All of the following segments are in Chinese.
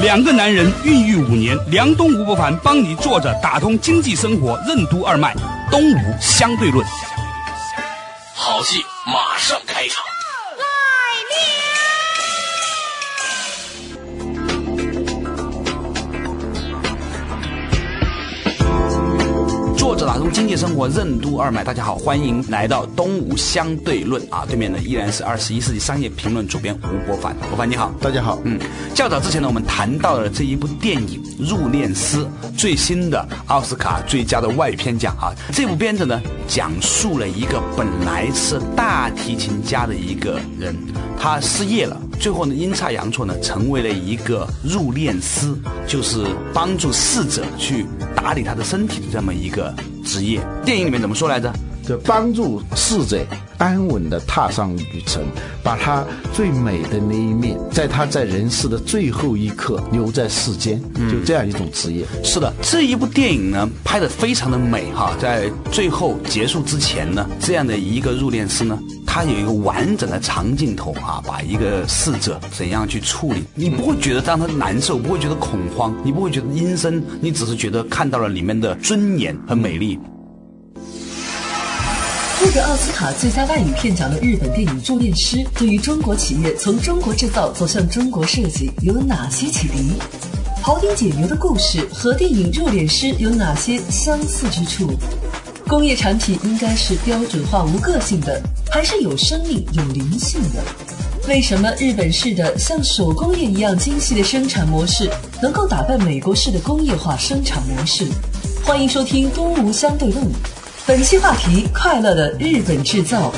两个男人孕育五年，梁东吴不凡帮你坐着打通经济生活任督二脉，东吴相对论。好戏马上开场。作者打通经济生活任督二脉，大家好，欢迎来到东吴相对论啊！对面呢依然是二十一世纪商业评论主编吴伯凡，伯凡你好，大家好。嗯，较早之前呢，我们谈到了这一部电影《入殓师》，最新的奥斯卡最佳的外语片奖啊。这部片子呢，讲述了一个本来是大提琴家的一个人，他失业了，最后呢阴差阳错呢，成为了一个入殓师，就是帮助逝者去打理他的身体的这么一个职业。电影里面怎么说来着？就帮助逝者安稳地踏上旅程，把他最美的那一面，在他在人世的最后一刻留在世间，就这样一种职业。是的，这一部电影呢拍得非常的美哈，在最后结束之前呢，这样的一个入殓师呢，他有一个完整的长镜头啊，把一个逝者怎样去处理，你不会觉得让他难受，不会觉得恐慌，你不会觉得阴森，你只是觉得看到了里面的尊严和美丽。获得奥斯卡最佳外语片奖的日本电影《入殓师》，对于中国企业从中国制造走向中国设计有哪些启迪？庖丁解牛的故事和电影《入殓师》有哪些相似之处？工业产品应该是标准化无个性的，还是有生命有灵性的？为什么日本式的像手工业一样精细的生产模式能够打败美国式的工业化生产模式？欢迎收听《东吴相对论》。本期话题：快乐的日本制造。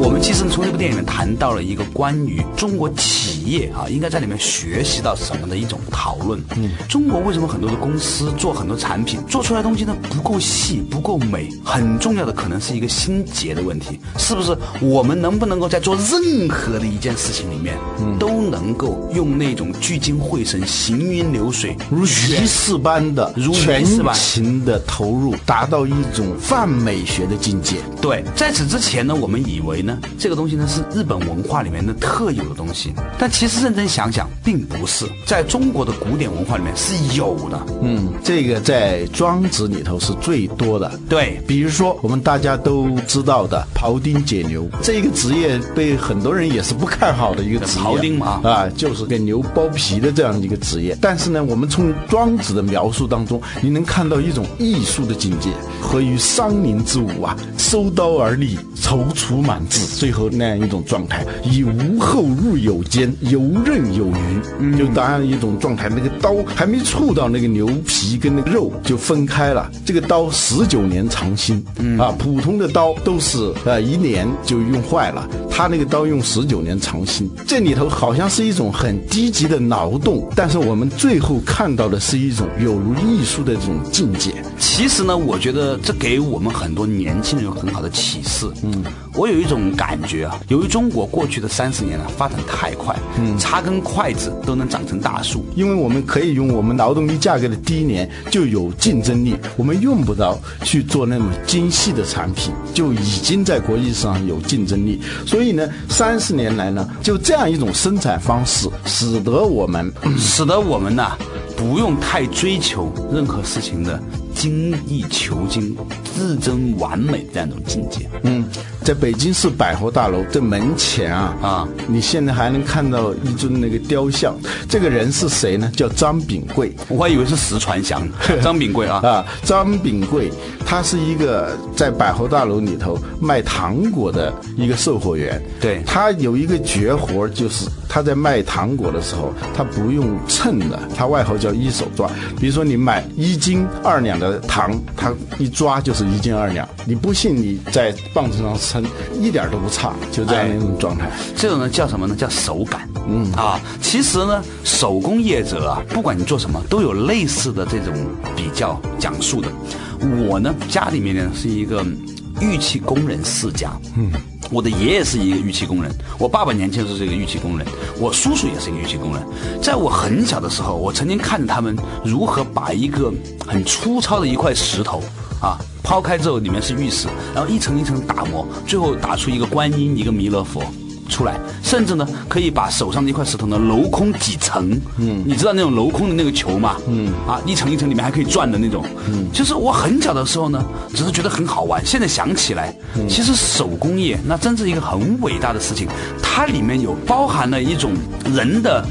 我们从这部电影里面谈到了一个关于中国企业啊，应该在里面学习到什么的一种讨论。嗯，中国为什么很多的公司做很多产品做出来的东西呢不够细不够美？很重要的可能是一个心结的问题，是不是？我们能不能够在做任何的一件事情里面，都能够用那种聚精会神、行云流水、如鱼似般的、全情的投入，达到一种泛美学的境界？对，在此之前呢，我们以为呢，这个东西呢是日本文化里面的特有的东西，但其实认真想想，并不是，在中国的古典文化里面是有的。嗯，这个在庄子里头是最多的。对，比如说我们大家都知道的庖丁解牛这个职业，被很多人也是不看好的一个职业。庖丁嘛啊，就是给牛剥皮的这样一个职业。但是呢，我们从庄子的描述当中，你能看到一种艺术的境界，合于桑林之舞啊，收刀而立，踌躇满志，最后那样一种状态，以无后入有间，游刃有余，就当然一种状态。那个刀还没触到那个牛皮跟那个肉就分开了，这个刀十九年长新，啊，普通的刀都是呃一年就用坏了，他那个刀用十九年长新，这里头好像是一种很低级的劳动，但是我们最后看到的是一种有如艺术的这种境界。其实呢，我觉得这给我们很多年轻人有很好的启示。嗯，我有一种感觉啊，由于中国过去的三十年呢发展太快，嗯，插根筷子都能长成大树。因为我们可以用我们劳动力价格的低廉就有竞争力，我们用不着去做那么精细的产品，就已经在国际上有竞争力。所以呢，三十年来呢，就这样一种生产方式，使得我们使得我们呢不用太追求任何事情的精益求精、自臻完美这样一种境界。嗯，在北京市百货大楼这门前啊啊，你现在还能看到一尊那个雕像，这个人是谁呢？叫张炳贵。我还以为是石传祥，张炳贵啊。啊，张炳贵，他是一个在百货大楼里头卖糖果的一个售货员。对他有一个绝活，就是他在卖糖果的时候，他不用称的，他外号叫一手抓。比如说你买一斤二两的糖，他一抓就是一斤二两。你不信，你在磅秤上称，一点都不差，就这样的一种状态。这种呢叫什么呢？叫手感。嗯啊，其实呢，手工业者啊，不管你做什么，都有类似的这种比较讲述的。我呢，家里面呢是一个玉器工人世家。嗯。我的爷爷是一个玉器工人，我爸爸年轻的时候是一个玉器工人，我叔叔也是一个玉器工人。在我很小的时候，我曾经看着他们如何把一个很粗糙的一块石头，啊，抛开之后里面是玉石，然后一层一层打磨，最后打出一个观音，一个弥勒佛。出来，甚至呢，可以把手上的一块石头呢镂空几层。嗯，你知道那种镂空的那个球吗？嗯，啊，一层一层里面还可以转的那种。嗯，就是我很小的时候呢，只是觉得很好玩。现在想起来，其实手工业那真是一个很伟大的事情，它里面有包含了一种人的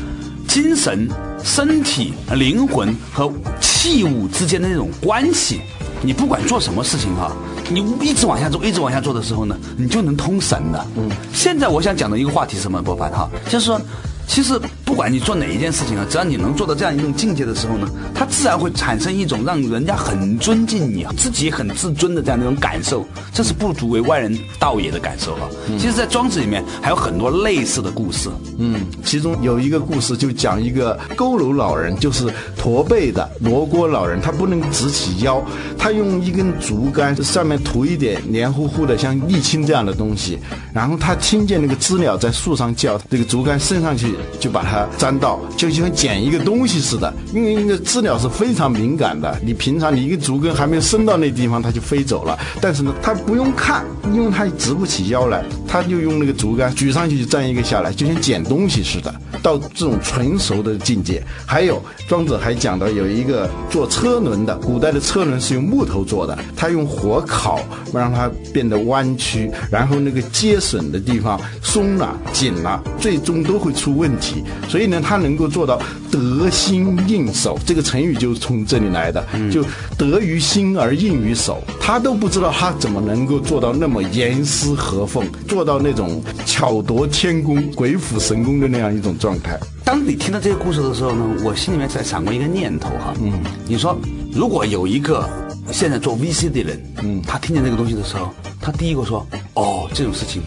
精神、身体、灵魂和器物之间的那种关系。你不管做什么事情哈。你一直往下做，一直往下做的时候呢，你就能通神的。嗯，现在我想讲的一个话题是什么？博凡哈，就是说。其实，不管你做哪一件事情啊，只要你能做到这样一种境界的时候呢，它自然会产生一种让人家很尊敬你，自己很自尊的这样的一种感受。这是不足为外人道也的感受哈。其实，在庄子里面还有很多类似的故事。嗯，其中有一个故事就讲一个佝偻老人，就是驼背的罗锅老人，他不能直起腰，他用一根竹竿上面涂一点黏糊糊的像沥青这样的东西，然后他听见那个知了在树上叫，这个竹竿伸上去。就把它粘到，就像捡一个东西似的。因为那个知了是非常敏感的，你平常你一个竹根还没有伸到那地方，它就飞走了。但是呢，它不用看，因为它直不起腰来，它就用那个竹竿举上去就粘一个下来，就像捡东西似的。到这种纯熟的境界。还有庄子还讲到有一个做车轮的，古代的车轮是用木头做的，他用火烤让它变得弯曲，然后那个接损的地方松了紧了，最终都会出问题。所以呢，他能够做到得心应手，这个成语就是从这里来的，就得于心而应于手。他都不知道他怎么能够做到那么严丝合缝，做到那种巧夺天工、鬼斧神工的那样一种状态。当你听到这个故事的时候呢，我心里面在闪过一个念头哈，嗯，你说如果有一个现在做 VC 的人，嗯，他听见这个东西的时候，他第一个说，哦，这种事情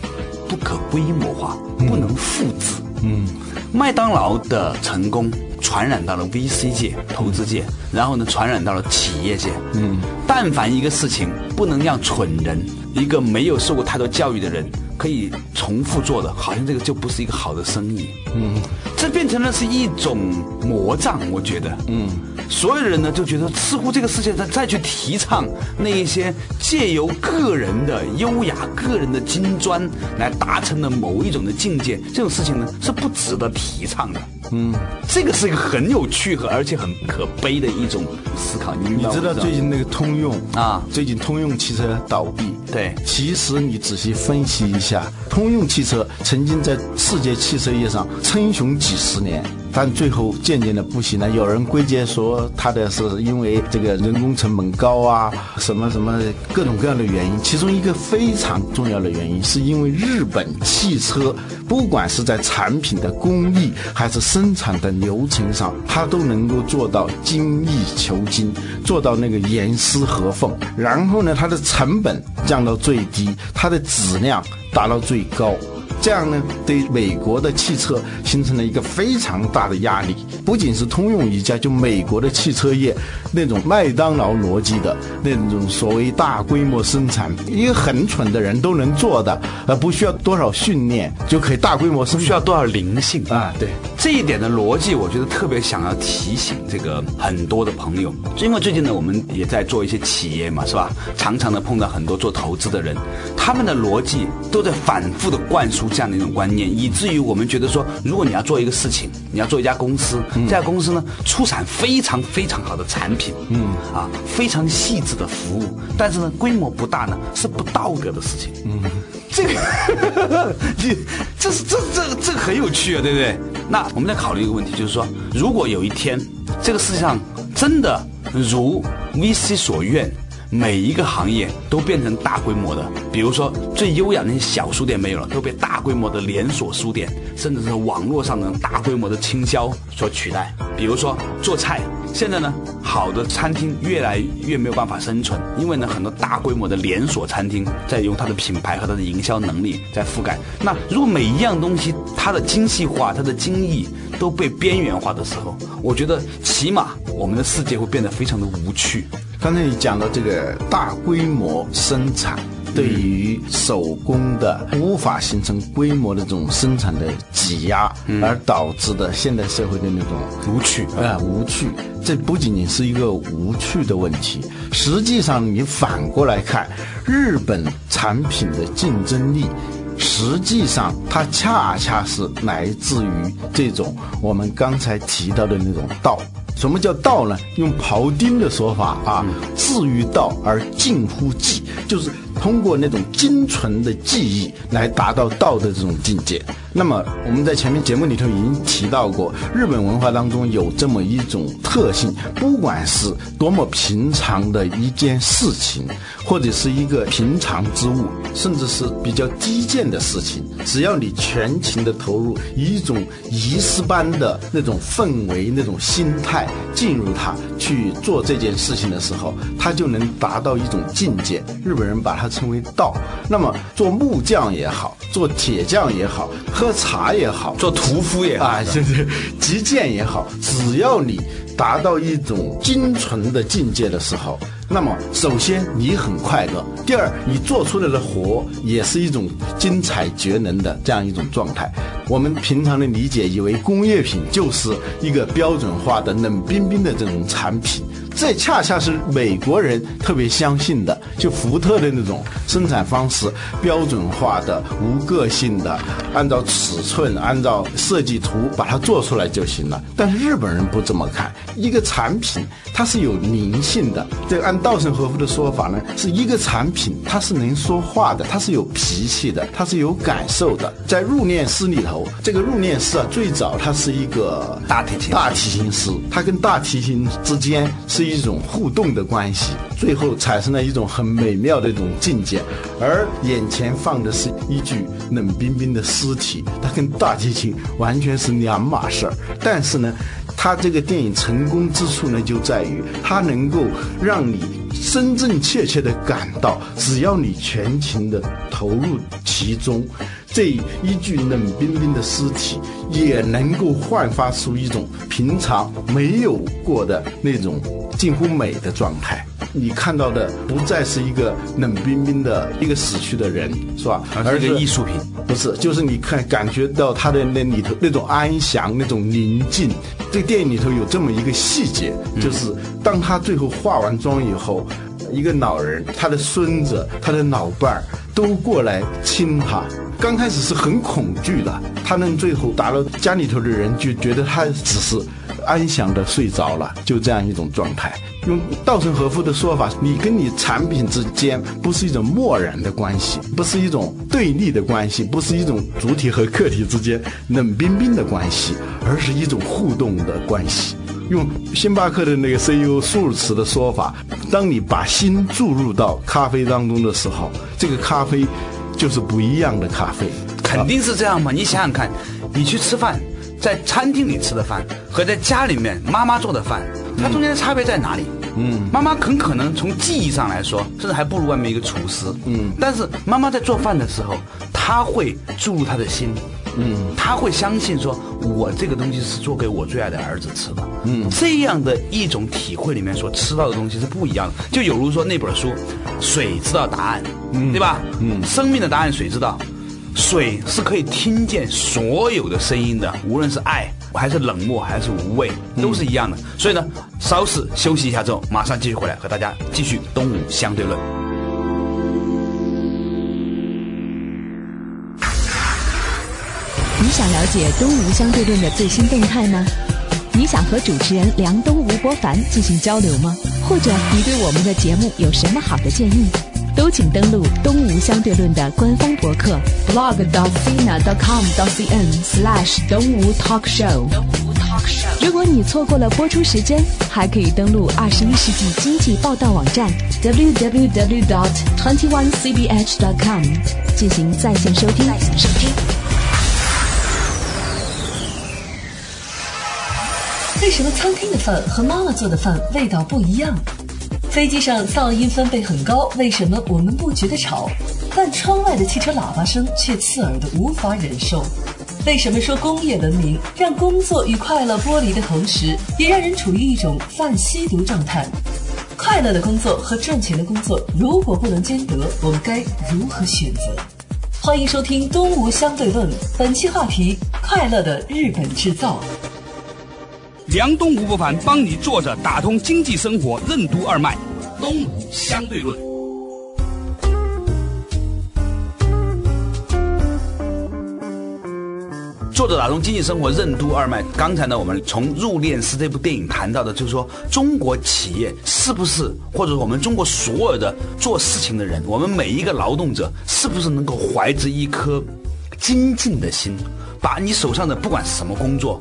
不可规模化，不能复制，嗯。麦当劳的成功传染到了 VC 界、投资界，然后呢，传染到了企业界。嗯，但凡一个事情不能让蠢人、一个没有受过太多教育的人可以重复做的，好像这个就不是一个好的生意。嗯，这变成了是一种魔障，我觉得。嗯。所有的人呢，就觉得似乎这个世界上再去提倡那一些借由个人的优雅、个人的金砖来达成的某一种的境界，这种事情呢是不值得提倡的。嗯，这个是一个很有趣和而且很可悲的一种思考。你你知道最近那个通用啊，最近通用汽车倒闭。对，其实你仔细分析一下，通用汽车曾经在世界汽车业上称雄几十年。但最后渐渐的不行了，有人归结说他的是因为这个人工成本高啊，什么什么各种各样的原因。其中一个非常重要的原因，是因为日本汽车不管是在产品的工艺还是生产的流程上，它都能够做到精益求精，做到那个严丝合缝。然后呢，它的成本降到最低，它的质量达到最高。这样呢，对美国的汽车形成了一个非常大的压力。不仅是通用一家，就美国的汽车业那种麦当劳逻辑的那种所谓大规模生产，一个很蠢的人都能做的，呃，不需要多少训练就可以大规模，不需要多少灵性啊。对这一点的逻辑，我觉得特别想要提醒这个很多的朋友，因为最近呢，我们也在做一些企业嘛，是吧？常常的碰到很多做投资的人，他们的逻辑都在反复的灌输。这样的一种观念，以至于我们觉得说，如果你要做一个事情，你要做一家公司，这家公司呢出产非常非常好的产品，嗯啊，非常细致的服务，但是呢规模不大呢，是不道德的事情。嗯，这个，你这是这这这个很有趣啊，对不对？那我们再考虑一个问题，就是说，如果有一天这个世界上真的如 VC 所愿，每一个行业都变成大规模的，比如说最优雅那些小书店没有了，都被大规模的连锁书店，甚至是网络上的大规模的倾销所取代。比如说做菜，现在呢，好的餐厅越来越没有办法生存，因为呢，很多大规模的连锁餐厅在用它的品牌和它的营销能力在覆盖。那如果每一样东西它的精细化、它的精益都被边缘化的时候，我觉得起码我们的世界会变得非常的无趣。刚才你讲到这个大规模生产。对于手工的无法形成规模的这种生产的挤压，而导致的现代社会的那种无趣啊无趣，这不仅仅是一个无趣的问题，实际上你反过来看，日本产品的竞争力，实际上它恰恰是来自于这种我们刚才提到的那种道。什么叫道呢？用庖丁的说法啊，至于道而近乎技，就是通过那种精纯的技艺来达到道的这种境界。那么我们在前面节目里头已经提到过，日本文化当中有这么一种特性，不管是多么平常的一件事情，或者是一个平常之物，甚至是比较低贱的事情，只要你全情的投入，以一种仪式般的那种氛围、那种心态进入它去做这件事情的时候，它就能达到一种境界。日本人把它称为道。那么做木匠也好，做铁匠也好。喝茶也好，做屠夫也好，啊，就是，击剑也好，只要你达到一种精纯的境界的时候，那么首先你很快乐，第二你做出来的活也是一种精彩绝伦的这样一种状态。我们平常的理解以为工业品就是一个标准化的冷冰冰的这种产品。这恰恰是美国人特别相信的，就福特的那种生产方式，标准化的、无个性的，按照尺寸、按照设计图把它做出来就行了。但是日本人不这么看，一个产品它是有灵性的。这按稻盛和夫的说法呢，是一个产品它是能说话的，它是有脾气的，它是有感受的。在入殓师里头，这个入殓师啊，最早它是一个大提琴大提琴师，他跟大提琴之间是。一种互动的关系，最后产生了一种很美妙的一种境界，而眼前放的是一具冷冰冰的尸体，它跟大提琴完全是两码事儿。但是呢，它这个电影成功之处呢，就在于它能够让你真真切切的感到，只要你全情的投入其中。这一具冷冰冰的尸体也能够焕发出一种平常没有过的那种近乎美的状态。你看到的不再是一个冷冰冰的一个死去的人，是吧？而是一个艺术品。不是，就是你看感觉到他的那里头那种安详、那种宁静。这个电影里头有这么一个细节，就是当他最后化完妆以后，一个老人、他的孙子、他的老伴儿都过来亲他。刚开始是很恐惧的，他能最后打到家里头的人就觉得他只是安详的睡着了，就这样一种状态。用稻盛和夫的说法，你跟你产品之间不是一种漠然的关系，不是一种对立的关系，不是一种主体和客体之间冷冰冰的关系，而是一种互动的关系。用星巴克的那个 CEO 舒尔茨的说法，当你把心注入到咖啡当中的时候，这个咖啡。就是不一样的咖啡，肯定是这样嘛？你想想看，你去吃饭，在餐厅里吃的饭和在家里面妈妈做的饭，它中间的差别在哪里？嗯，妈妈很可能从技艺上来说，甚至还不如外面一个厨师。嗯，但是妈妈在做饭的时候，她会注入她的心。嗯，他会相信说，我这个东西是做给我最爱的儿子吃的。嗯，这样的一种体会里面所吃到的东西是不一样的。就有如说那本书，水知道答案，对吧？嗯，生命的答案水知道，水是可以听见所有的声音的，无论是爱还是冷漠还是无畏，都是一样的。所以呢，稍事休息一下之后，马上继续回来和大家继续东吴相对论。你想了解东吴相对论的最新动态吗？你想和主持人梁东吴伯凡进行交流吗？或者你对我们的节目有什么好的建议？都请登录东吴相对论的官方博客 blog.dot.sina.dot.com.dot.cn/slash 东吴 talk show。如果你错过了播出时间，还可以登录二十一世纪经济报道网站 www.dot.twenty-one.cbh.dot.com 进行在线收听。在线收听。为什么餐厅的饭和妈妈做的饭味道不一样？飞机上噪音分贝很高，为什么我们不觉得吵？但窗外的汽车喇叭声却刺耳的无法忍受。为什么说工业文明让工作与快乐剥离的同时，也让人处于一种泛吸毒状态？快乐的工作和赚钱的工作如果不能兼得，我们该如何选择？欢迎收听《东吴相对论》，本期话题：快乐的日本制造。梁东吴不凡帮你坐着打通经济生活任督二脉，东吴相对论。作者打通经济生活任督二脉。刚才呢，我们从《入殓师》这部电影谈到的，就是说中国企业是不是，或者我们中国所有的做事情的人，我们每一个劳动者，是不是能够怀着一颗精进的心，把你手上的不管什么工作，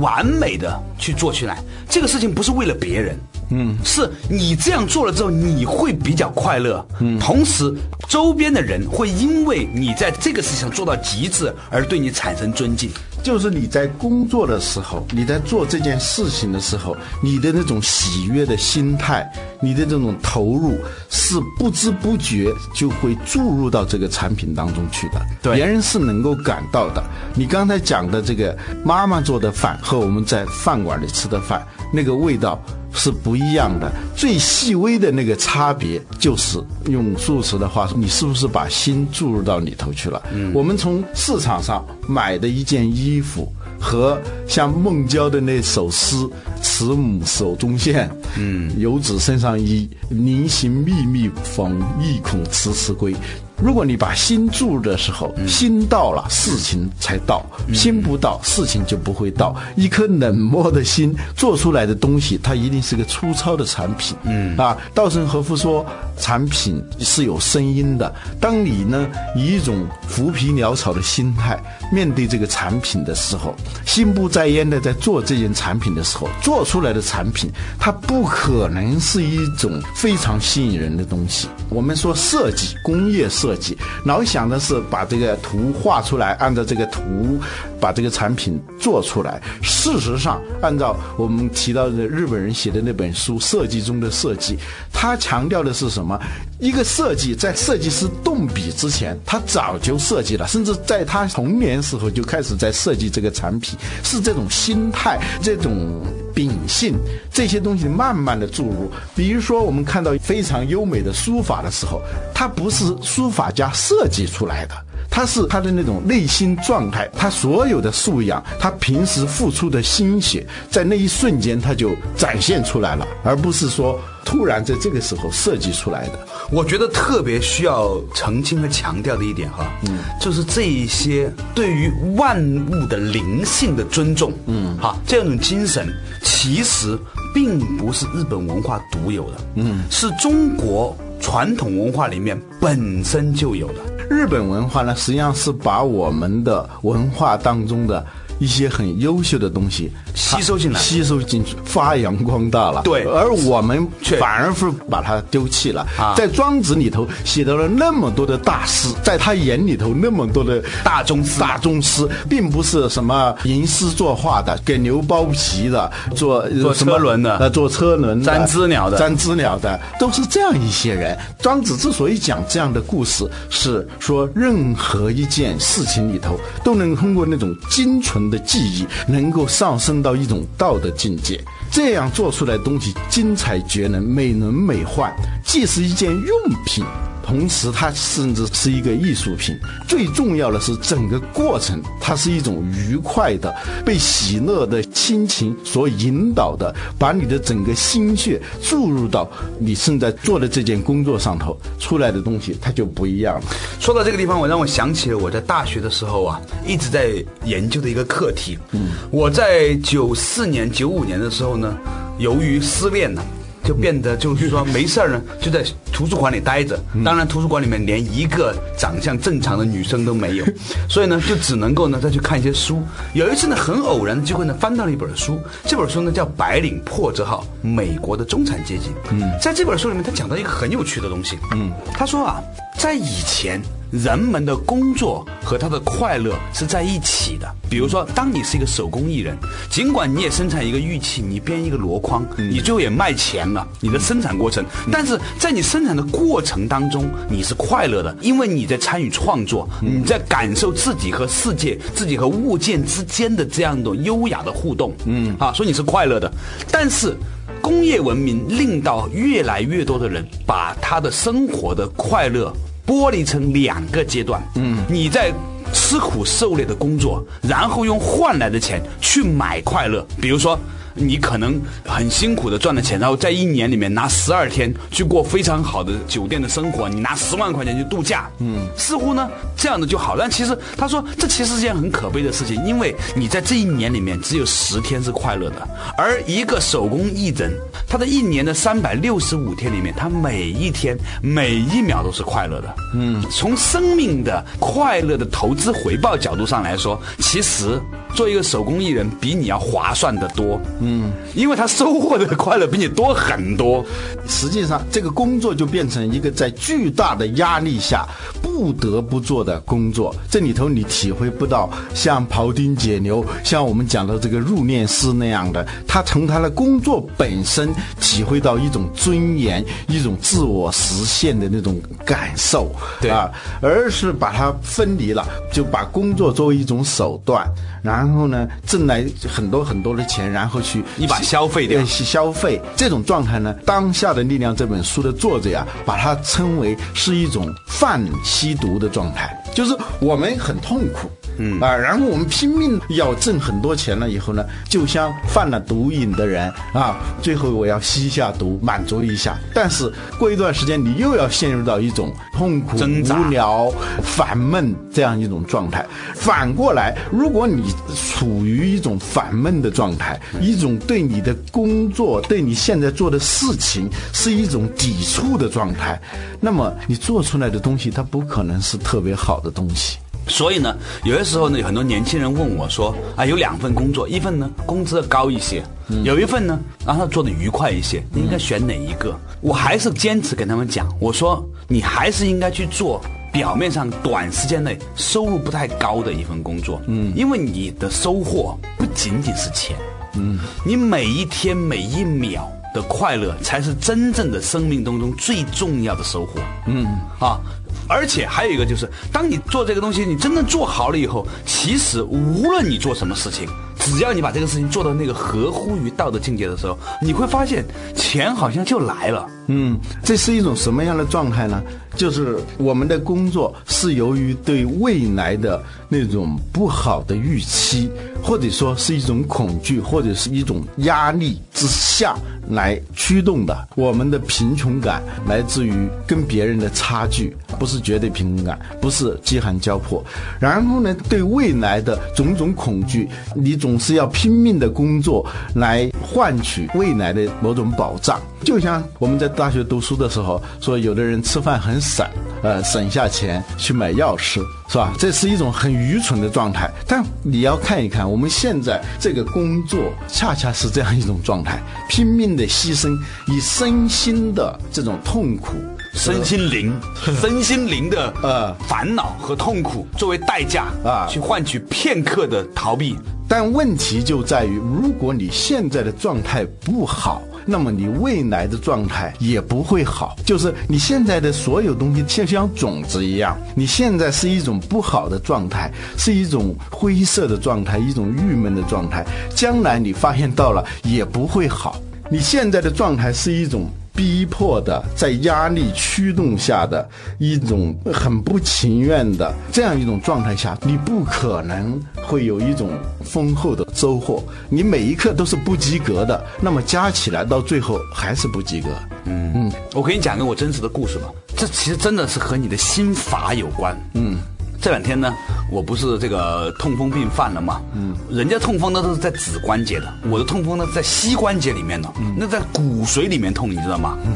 完美的去做起来？这个事情不是为了别人。嗯，是你这样做了之后，你会比较快乐。嗯，同时周边的人会因为你在这个事情上做到极致而对你产生尊敬。就是你在工作的时候，你在做这件事情的时候，你的那种喜悦的心态，你的这种投入，是不知不觉就会注入到这个产品当中去的。对，别人是能够感到的。你刚才讲的这个妈妈做的饭和我们在饭馆里吃的饭，那个味道。是不一样的，最细微的那个差别就是用素食的话说，你是不是把心注入到里头去了？嗯，我们从市场上买的一件衣服，和像孟郊的那首诗“慈母手中线，嗯，游子身上衣，临行密密缝，意恐迟迟归。”如果你把心注的时候，心到了，事情才到；心不到，事情就不会到。一颗冷漠的心做出来的东西，它一定是个粗糙的产品。嗯啊，稻盛和夫说，产品是有声音的。当你呢以一种浮皮潦草的心态面对这个产品的时候，心不在焉的在做这件产品的时候，做出来的产品，它不可能是一种非常吸引人的东西。我们说设计，工业设。设计老想的是把这个图画出来，按照这个图把这个产品做出来。事实上，按照我们提到的日本人写的那本书《设计中的设计》，他强调的是什么？一个设计在设计师动笔之前，他早就设计了，甚至在他童年时候就开始在设计这个产品，是这种心态，这种。秉性这些东西慢慢的注入，比如说我们看到非常优美的书法的时候，它不是书法家设计出来的，它是他的那种内心状态，他所有的素养，他平时付出的心血，在那一瞬间他就展现出来了，而不是说突然在这个时候设计出来的。我觉得特别需要澄清和强调的一点哈，嗯，就是这一些对于万物的灵性的尊重，嗯，哈，这样一种精神。其实并不是日本文化独有的，嗯，是中国传统文化里面本身就有的。日本文化呢，实际上是把我们的文化当中的。一些很优秀的东西吸收进来，吸收进去，发扬光大了。对，而我们反而是把它丢弃了。在庄子里头写到了那么多的大师，在他眼里头那么多的大宗师，大宗师，并不是什么吟诗作画的，给牛剥皮的，做做车轮的，呃，做车轮，粘知了的，粘知了的，都是这样一些人。庄子之所以讲这样的故事，是说任何一件事情里头都能通过那种精纯。的记忆能够上升到一种道德境界，这样做出来的东西精彩绝伦、美轮美奂，既是一件用品。同时，它甚至是一个艺术品。最重要的是，整个过程它是一种愉快的、被喜乐的心情所引导的，把你的整个心血注入到你正在做的这件工作上头，出来的东西它就不一样了。说到这个地方，我让我想起了我在大学的时候啊，一直在研究的一个课题。嗯，我在九四年、九五年的时候呢，由于失恋呢。就变得就是说没事儿呢，就在图书馆里待着。当然，图书馆里面连一个长相正常的女生都没有，所以呢，就只能够呢再去看一些书。有一次呢，很偶然的机会呢，翻到了一本书，这本书呢叫《白领破折号：美国的中产阶级》。嗯，在这本书里面，他讲到一个很有趣的东西。嗯，他说啊，在以前。人们的工作和他的快乐是在一起的。比如说，当你是一个手工艺人，尽管你也生产一个玉器，你编一个箩筐，你最后也卖钱了，你的生产过程，但是在你生产的过程当中，你是快乐的，因为你在参与创作，你在感受自己和世界、自己和物件之间的这样一种优雅的互动。嗯，啊，所以你是快乐的。但是，工业文明令到越来越多的人把他的生活的快乐。剥离成两个阶段，嗯，你在吃苦受累的工作，然后用换来的钱去买快乐，比如说。你可能很辛苦的赚了钱，然后在一年里面拿十二天去过非常好的酒店的生活，你拿十万块钱去度假，嗯，似乎呢这样的就好。但其实他说这其实是件很可悲的事情，因为你在这一年里面只有十天是快乐的，而一个手工艺人，他的一年的三百六十五天里面，他每一天每一秒都是快乐的。嗯，从生命的快乐的投资回报角度上来说，其实做一个手工艺人比你要划算的多。嗯，因为他收获的快乐比你多很多。实际上，这个工作就变成一个在巨大的压力下不得不做的工作。这里头你体会不到像庖丁解牛，像我们讲的这个入殓师那样的，他从他的工作本身体会到一种尊严、一种自我实现的那种感受，对啊，而是把它分离了，就把工作作为一种手段，然后呢，挣来很多很多的钱，然后去。你把消费掉，消费这种状态呢？当下的力量这本书的作者呀，把它称为是一种泛吸毒的状态，就是我们很痛苦。嗯啊，然后我们拼命要挣很多钱了以后呢，就像犯了毒瘾的人啊，最后我要吸一下毒，满足一下。但是过一段时间，你又要陷入到一种痛苦、无聊、烦闷这样一种状态。反过来，如果你处于一种烦闷的状态，一种对你的工作、对你现在做的事情是一种抵触的状态，那么你做出来的东西，它不可能是特别好的东西。所以呢，有些时候呢，有很多年轻人问我说：“啊，有两份工作，一份呢工资高一些，有一份呢让他做的愉快一些，你应该选哪一个？”我还是坚持跟他们讲，我说你还是应该去做表面上短时间内收入不太高的一份工作，嗯，因为你的收获不仅仅是钱，嗯，你每一天每一秒的快乐才是真正的生命当中最重要的收获，嗯，啊。而且还有一个就是，当你做这个东西，你真正做好了以后，其实无论你做什么事情，只要你把这个事情做到那个合乎于道德境界的时候，你会发现钱好像就来了。嗯，这是一种什么样的状态呢？就是我们的工作是由于对未来的那种不好的预期，或者说是一种恐惧，或者是一种压力之下来驱动的。我们的贫穷感来自于跟别人的差距，不是绝对贫穷感，不是饥寒交迫。然后呢，对未来的种种恐惧，你总是要拼命的工作来换取未来的某种保障。就像我们在大学读书的时候说，有的人吃饭很省，呃，省下钱去买药吃，是吧？这是一种很愚蠢的状态。但你要看一看，我们现在这个工作恰恰是这样一种状态：拼命的牺牲，以身心的这种痛苦、身心灵、身心灵的呃烦恼和痛苦作为代价啊，去换取片刻的逃避。但问题就在于，如果你现在的状态不好。那么你未来的状态也不会好，就是你现在的所有东西就像种子一样，你现在是一种不好的状态，是一种灰色的状态，一种郁闷的状态，将来你发现到了也不会好。你现在的状态是一种。逼迫的，在压力驱动下的一种很不情愿的这样一种状态下，你不可能会有一种丰厚的收获。你每一刻都是不及格的，那么加起来到最后还是不及格。嗯嗯，我给你讲个我真实的故事吧。这其实真的是和你的心法有关。嗯，这两天呢，我不是这个痛风病犯了嘛？嗯，人家痛风呢都是在指关节的，我的痛风呢在膝关节里面的，那在骨髓里面痛，你知道吗？嗯，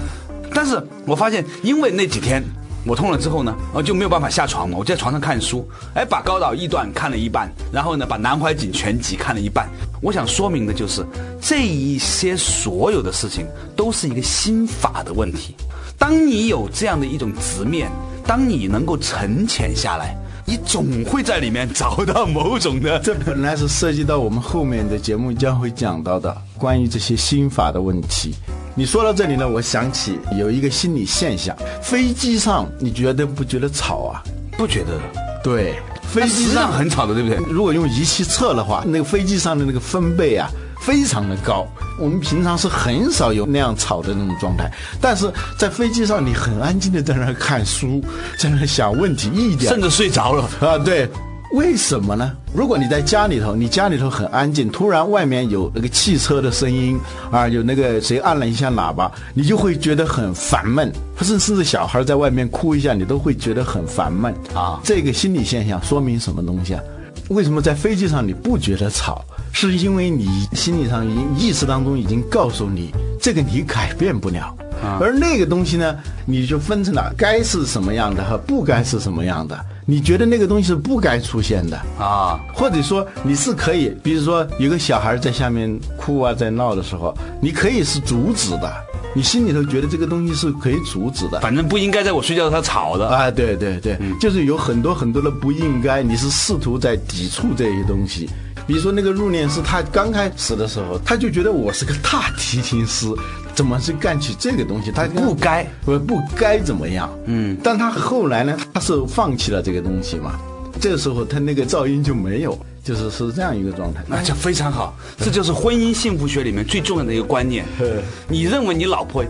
但是我发现，因为那几天我痛了之后呢，呃就没有办法下床嘛，我就在床上看书，哎，把《高岛异段》看了一半，然后呢，把《南怀瑾全集》看了一半。我想说明的就是，这一些所有的事情都是一个心法的问题。当你有这样的一种直面，当你能够沉潜下来，你总会在里面找到某种的 这本来是涉及到我们后面的节目将会讲到的关于这些心法的问题。你说到这里呢，我想起有一个心理现象：飞机上你觉得不觉得吵啊？不觉得？对，飞飞机上很吵的，对不对？如果用仪器测的话，那个飞机上的那个分贝啊，非常的高。我们平常是很少有那样吵的那种状态，但是在飞机上，你很安静的在那儿看书，在那儿想问题，一点甚至睡着了。啊，对，为什么呢？如果你在家里头，你家里头很安静，突然外面有那个汽车的声音啊，有那个谁按了一下喇叭，你就会觉得很烦闷，甚甚至小孩在外面哭一下，你都会觉得很烦闷啊这个心理现象说明什么东西啊？为什么在飞机上你不觉得吵？是因为你心理上已经意识当中已经告诉你，这个你改变不了。而那个东西呢，你就分成了该是什么样的和不该是什么样的。你觉得那个东西是不该出现的，啊，或者说你是可以，比如说有个小孩在下面哭啊，在闹的时候，你可以是阻止的，你心里头觉得这个东西是可以阻止的。反正不应该在我睡觉的时候吵的。啊，对对对，就是有很多很多的不应该，你是试图在抵触这些东西。比如说那个入殓师，他刚开始的时候，他就觉得我是个大提琴师，怎么去干起这个东西？他不该，不不该怎么样？嗯，但他后来呢，他是放弃了这个东西嘛。这个时候他那个噪音就没有，就是是这样一个状态。那就非常好，这就是婚姻幸福学里面最重要的一个观念。你认为你老婆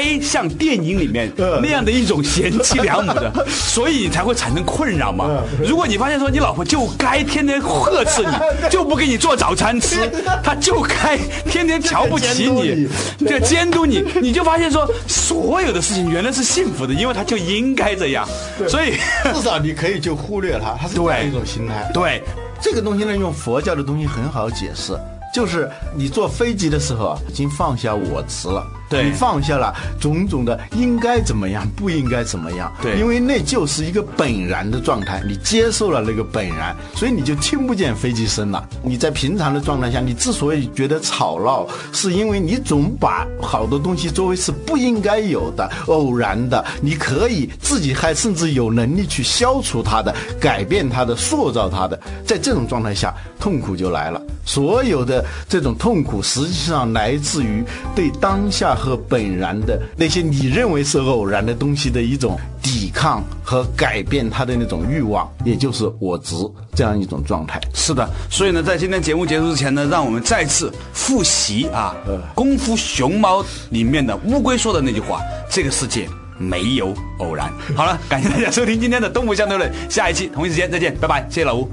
该像电影里面那样的一种贤妻良母的，所以你才会产生困扰嘛？如果你发现说你老婆就该天天呵斥你，就不给你做早餐吃，她就该天天瞧不起你，就监督你，你就发现说所有的事情原来是幸福的，因为她就应该这样。所以，至少你可以就忽略她，她是这样一种心态。对，这个东西呢，用佛教的东西很好解释，就是你坐飞机的时候啊，已经放下我执了。对你放下了种种的应该怎么样，不应该怎么样。对因为那就是一个本然的状态，你接受了那个本然，所以你就听不见飞机声了。你在平常的状态下，你之所以觉得吵闹，是因为你总把好多东西作为是不应该有的、偶然的，你可以自己还甚至有能力去消除它的、改变它的、塑造它的。在这种状态下，痛苦就来了。所有的这种痛苦，实际上来自于对当下和本然的那些你认为是偶然的东西的一种抵抗和改变他的那种欲望，也就是我执这样一种状态。是的，所以呢，在今天节目结束之前呢，让我们再次复习啊，功夫熊猫》里面的乌龟说的那句话：“这个世界没有偶然。”好了，感谢大家收听今天的《东吴相对论》，下一期同一时间再见，拜拜，谢谢老吴。